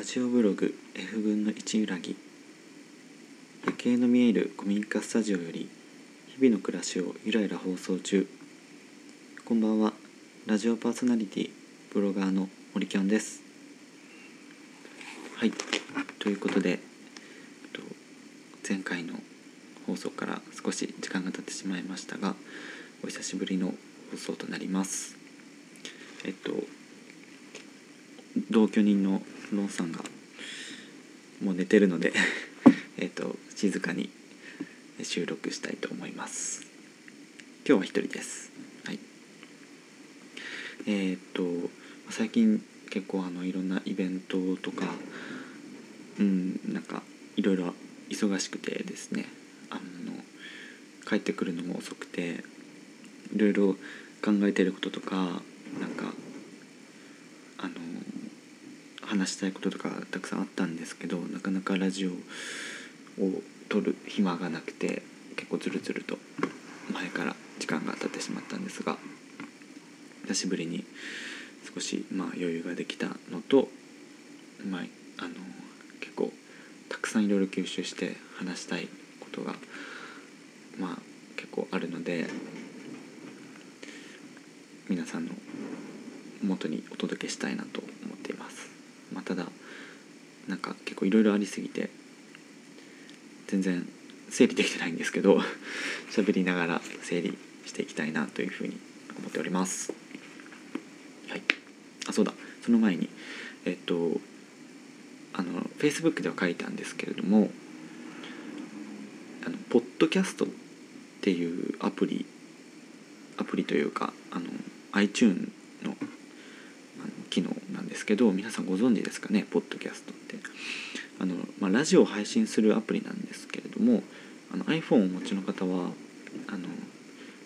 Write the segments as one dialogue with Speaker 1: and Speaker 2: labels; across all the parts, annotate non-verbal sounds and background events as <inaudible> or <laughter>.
Speaker 1: ラジオブログ F 分の1裏木夜景の見える古民家スタジオより日々の暮らしをゆらゆら放送中。こんばんは。ラジオパーソナリティブロガーの森キャンです。はい。ということで前回の放送から少し時間が経ってしまいましたがお久しぶりの放送となります。えっと同居人のロンさんがもう寝てるので <laughs> えと静かに収録したいと思います。今日は一人です。はい。えー、っと最近結構あのいろんなイベントとかうんなんかいろいろ忙しくてですね。あの帰ってくるのも遅くていろいろ考えてることとかなんか話したいこととかたくさんあったんですけどなかなかラジオを撮る暇がなくて結構ズルズルと前から時間が経ってしまったんですが久しぶりに少しまあ余裕ができたのと、まあ、あの結構たくさんいろいろ吸収して話したいことがまあ結構あるので皆さんの元にお届けしたいなと思っています。まあ、ただなんか結構いろいろありすぎて全然整理できてないんですけど <laughs> 喋りながら整理していきたいなというふうに思っております。はい、あそうだその前にえっとあの Facebook では書いたんですけれどもあのポッドキャストっていうアプリアプリというかあの iTune の機能なんですけど皆さんご存知ですかね？ポッドキャストって。あの、まあ、ラジオを配信するアプリなんですけれどもあの iPhone をお持ちの方は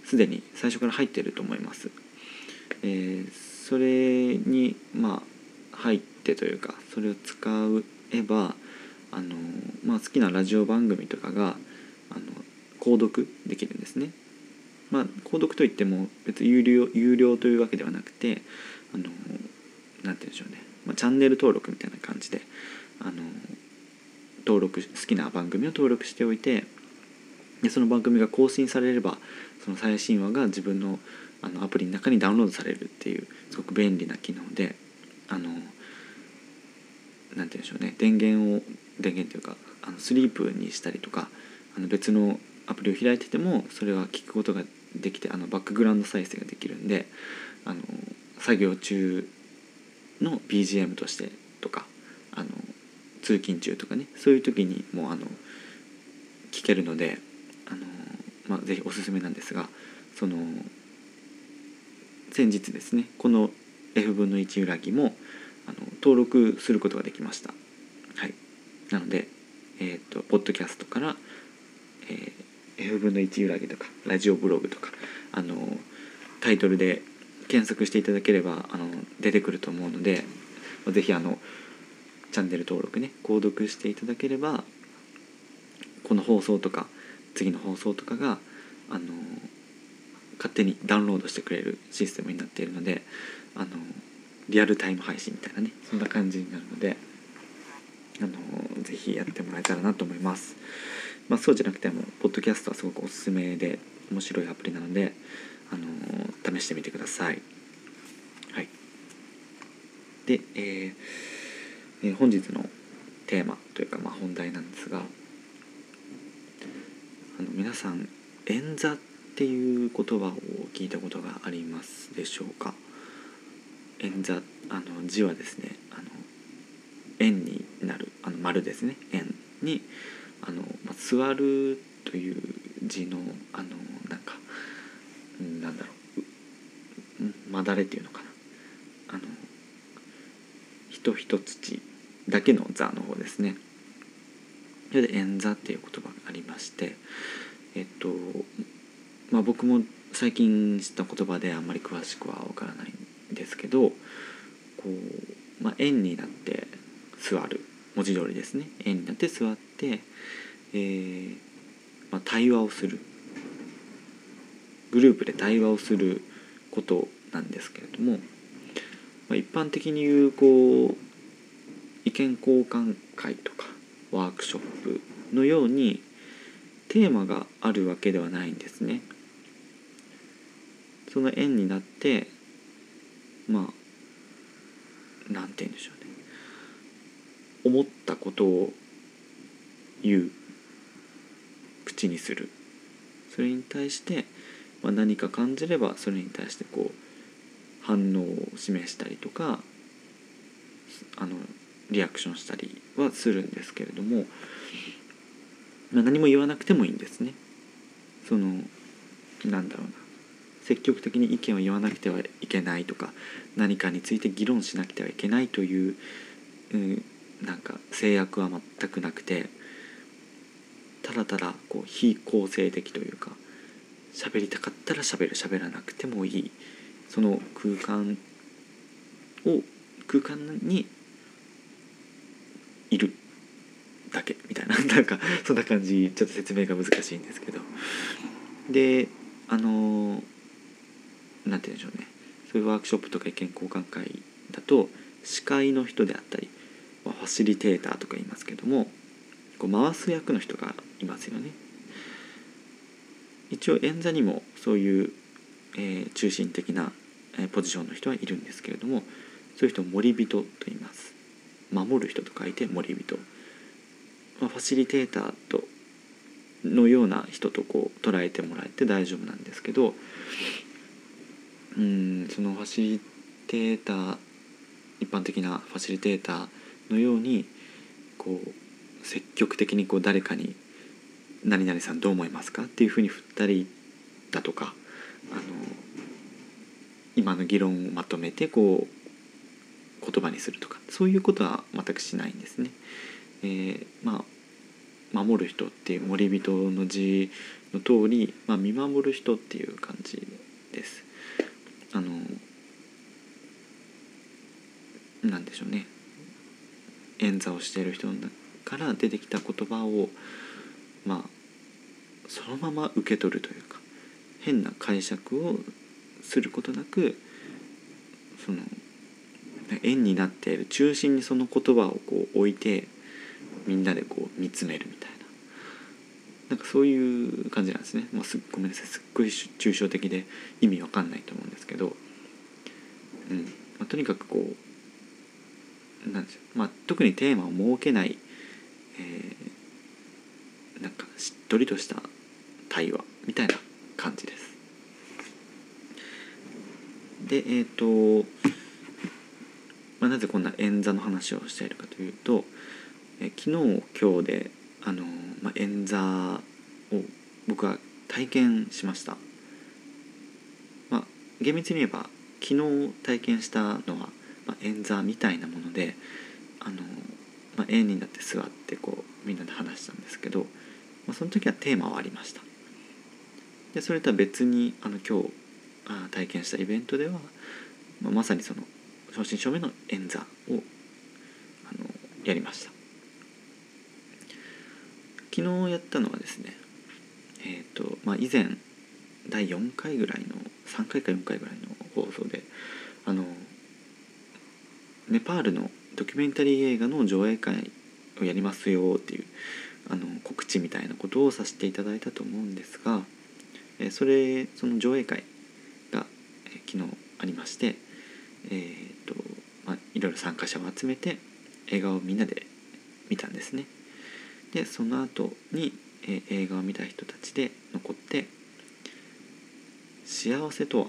Speaker 1: すでに最初から入っていると思います、えー、それにまあ入ってというかそれを使えばあの、まあ、好きなラジオ番組とかがあの購読できるんですね。まあ購読といっても別に有料有料というわけではなくてあのなんて言うんでしょうね、まあ、チャンネル登録みたいな感じであの登録好きな番組を登録しておいてでその番組が更新されればその最新話が自分のあのアプリの中にダウンロードされるっていうすごく便利な機能であのなんて言うんでしょうね。電源を電源というかあのスリープにしたりとかあの別のアプリを開いててもそれは聞くことができてあのバックグラウンド再生ができるんであの作業中の BGM としてとかあの通勤中とかねそういう時にもうあの聞けるのであの、まあ、ぜひおすすめなんですがその先日ですねこの F 分の1裏木もあの登録することができました。はい、なので、えーと、ポッドキャストから、えー、F 分の1裏木とかラジオブログとかあのタイトルで検索していただければあの出てくると思うので是非あのチャンネル登録ね購読していただければこの放送とか次の放送とかがあの勝手にダウンロードしてくれるシステムになっているのであのリアルタイム配信みたいなねそんな感じになるのであのぜひやってもらえたらなと思います。まあ、そうじゃなくてもポッドキャストはすごくおすすめで面白いアプリなのであの試してみてください。はい、で、えーえー、本日のテーマというか、まあ、本題なんですがあの皆さん「演座」っていう言葉を聞いたことがありますでしょうか？演座あの字はですねあの円になるあの丸ですね。円にあの、まあ、座るという字のあのなんかなんだろう。まだれっていうのかな。あの人一土だけの座の方ですね。それで演座っていう言葉がありましてえっとまあ僕も最近知った言葉であんまり詳しくは分からないんですけどこう、まあ、円になって座る文字通りですね。円になって座って、えーまあ、対話をする。グループで対話をすることなんですけれども、まあ、一般的に言うこう意見交換会とかワークショップのようにテーマがあるわけではないんですね。その縁になってまあなんて言うんでしょうね思ったことを言う口にするそれに対して、まあ、何か感じればそれに対してこう反応を示したりとかあのリアクションしたりはするんですけれども、まあ、何も言わなくてもいいんですね。そのなんだろうな積極的に意見を言わなくてはいけないとか何かについて議論しなくてはいけないという、うん、なんか制約は全くなくてただただこう非構成的というか喋りたかったら喋る喋らなくてもいい。その空間を空間にいるだけみたいな。<laughs> なんかそんな感じちょっと説明が難しいんですけど。であの何て言うんでしょうね。そういうワークショップとか意見交換会だと司会の人であったりファシリテーターとか言いますけどもこう回す役の人がいますよね。一応演座にもそういう、えー、中心的な、えー、ポジションの人はいるんですけれどもそういう人を守人と言います。守る人と書いて守り人。まあ、ファシリテーターとのような人とこう捉えてもらえて大丈夫なんですけどうんそのファシリテーター一般的なファシリテーターのようにこう積極的にこう誰かに「何々さんどう思いますか?」っていうふうに振ったりだとかあの今の議論をまとめてこう言葉にするとかそういうことは全くしないんですね。えー、まあ守る人っていう守人の字の通り、まあ、見守る人っていう感じです。あのなんでしょうね演座をしている人から出てきた言葉をまあそのまま受け取るというか変な解釈をすることなくその円になっている中心にその言葉をこう置いてみんなでこう見つめるみたいな。なんかそういう感じなんですね、まあ、すごめんなさい。すっごい抽象的で意味わかんないと思うんですけど、うん。まあ、とにかくこうなんですよ、まあ、特にテーマを設けない、えー、なんかしっとりとした対話みたいな感じです。でえっ、ー、と、まあ、なぜこんな演座の話をしているかというと、え、昨日今日であの、まあ、演座を僕は体験しました。まあ、厳密に言えば昨日体験したのはまあ、演座みたいなものであの、まあ、円になって座ってこうみんなで話したんですけど、まあ、その時はテーマはありましたでそれとは別にあの今日あ体験したイベントでは、まあ、まさにその正真正銘の演座をあのやりました。昨日やったのはですねえっ、ー、とまあ以前第4回ぐらいの3回か4回ぐらいの放送であのネパールのドキュメンタリー映画の上映会をやりますよっていうあの告知みたいなことをさせていただいたと思うんですが、えそれその上映会が、え昨日ありまして、えーとまあ、いろいろ参加者を集めて映画をみんなで見たんですね。でその後に、え映画を見た人たちで残って幸せとは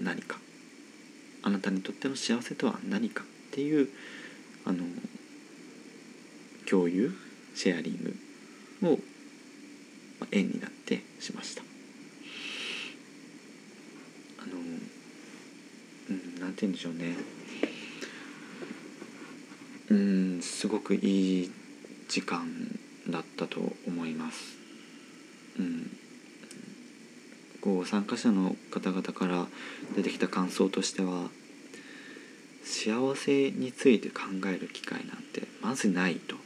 Speaker 1: 何かあなたにとっての幸せとは何かっていうあの共有シェアリングを、まあ、縁になってしましたあのうんなんて言うんでしょうね。うんすごくいい時間だったと思います。うん。こう参加者の方々から出てきた感想としては幸せについて考える機会なんてまずないと。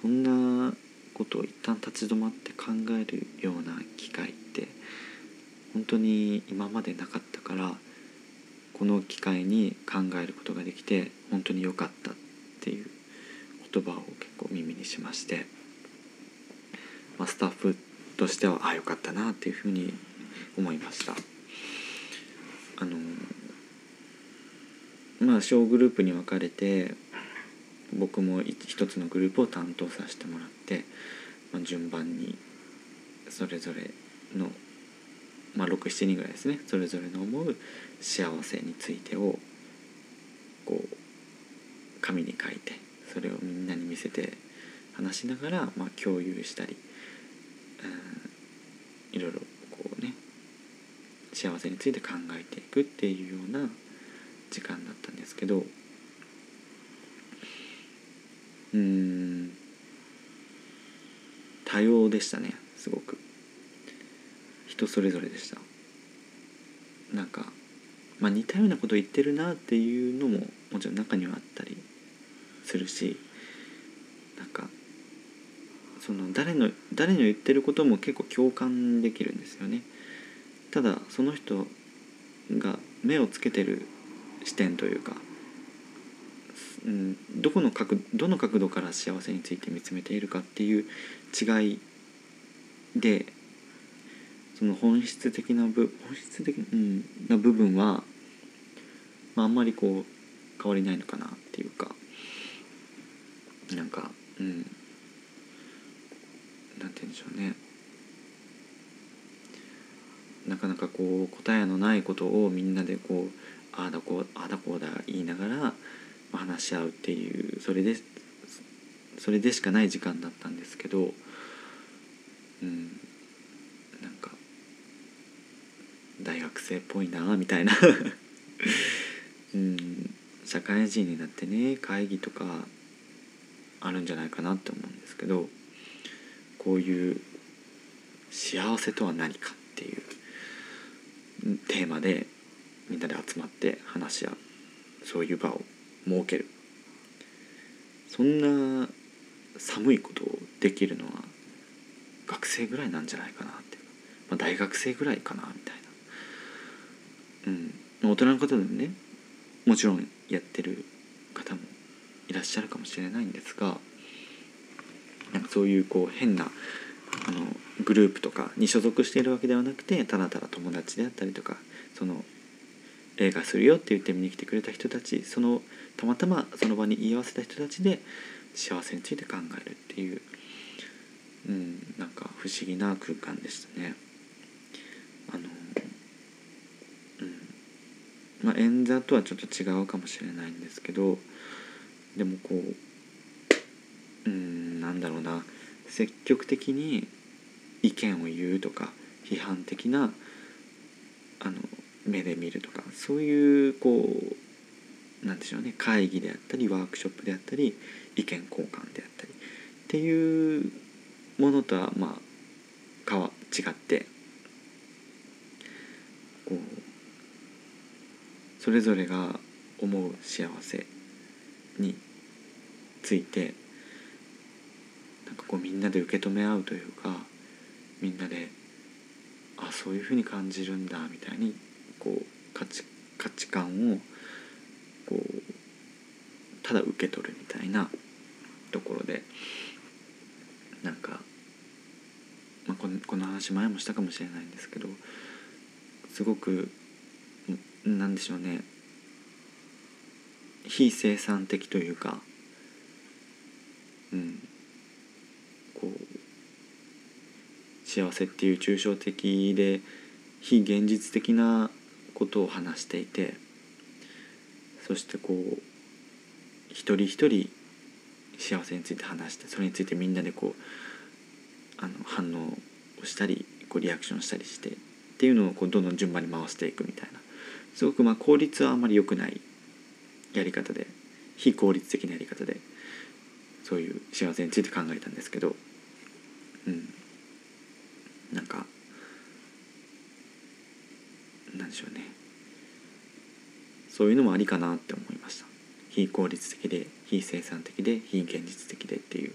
Speaker 1: そんなことを一旦立ち止まって考えるような機会って本当に今までなかったからこの機会に考えることができて本当に良かったっていう言葉を結構耳にしまして、まあ、スタッフとしてはああよかったなっていうふうに思いました。あのまあ小グループに分かれて僕も一つのグループを担当させてもらって、まあ、順番にそれぞれの、まあ、67人ぐらいですね。それぞれの思う幸せについてをこう紙に書いてそれをみんなに見せて話しながら、まあ、共有したり、うん、いろいろこうね幸せについて考えていくっていうような時間だったんですけどうん多様でしたねすごく。人それぞれでした。なんか、まあ、似たようなことを言ってるなっていうのももちろん中にはあったりするしなんかその誰の誰の言ってることも結構共感できるんですよね。ただその人が目をつけてる視点というか、うん、どこの角どの角度から幸せについて見つめているかっていう違いでその本質的な部本質的、うん、な部分は、まあ、あんまりこう変わりないのかなっていうか。なんかうん。なんて言うんでしょうね。なかなかこう答えのないことをみんなでこうああだこうああだこうだ言いながら、話し合うっていうそれでそれでしかない時間だったんですけどうんか大学生っぽいなみたいな。<laughs> うん社会人になってね会議とかあるんじゃないかなって思うんですけどこういう幸せとは何かっていうテーマでみんなで集まって話し合うそういう場を設ける。そんな寒いことをできるのは学生ぐらいなんじゃないかなってまあ、大学生ぐらいかなみたいな。うん大人の方でもねもちろんやってる方もいらっしゃるかもしれないんですがなんかそういうこう変なあのグループとかに所属しているわけではなくてただただ友達であったりとかその映画するよって言って見に来てくれた人たちそのたまたまその場に居合わせた人たちで幸せについて考えるっていう、うん、なんか不思議な空間でしたね。あのうんまあ演座とはちょっと違うかもしれないんですけどでもこううんなんだろうな。積極的に意見を言うとか批判的なあの目で見るとかそういうこうなんでしょうね。会議であったりワークショップであったり意見交換であったりっていうものとはまあ違ってこうそれぞれが思う幸せについてなんかこうみんなで受け止め合うというかみんなであそういうふうに感じるんだみたいにこう価値価値観をこうただ受け取るみたいなところでなんか、まあ、このこの話前もしたかもしれないんですけどすごくなんでしょうね。非生産的というかうん。こう幸せっていう抽象的で非現実的なことを話していてそしてこう一人一人幸せについて話してそれについてみんなでこうあの反応をしたりこうリアクションしたりしてっていうのをこうどんどん順番に回していくみたいな。すごくまあ効率はあまり良くないやり方で非効率的なやり方でそういう幸せについて考えたんですけどうん。なんかなんでしょうね。そういうのもありかなって思いました。非効率的で非生産的で非現実的でっていう、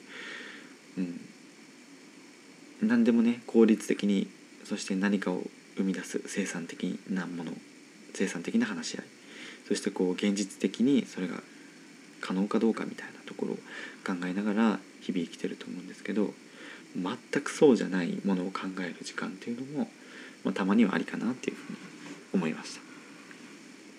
Speaker 1: うん、何でもね効率的にそして何かを生み出す生産的なもの生産的な話し合いそしてこう現実的にそれが可能かどうかみたいなところを考えながら日々生きてると思うんですけど全くそうじゃないものを考える時間っていうのも、まあ、たまにはありかなっていうふうに思いました。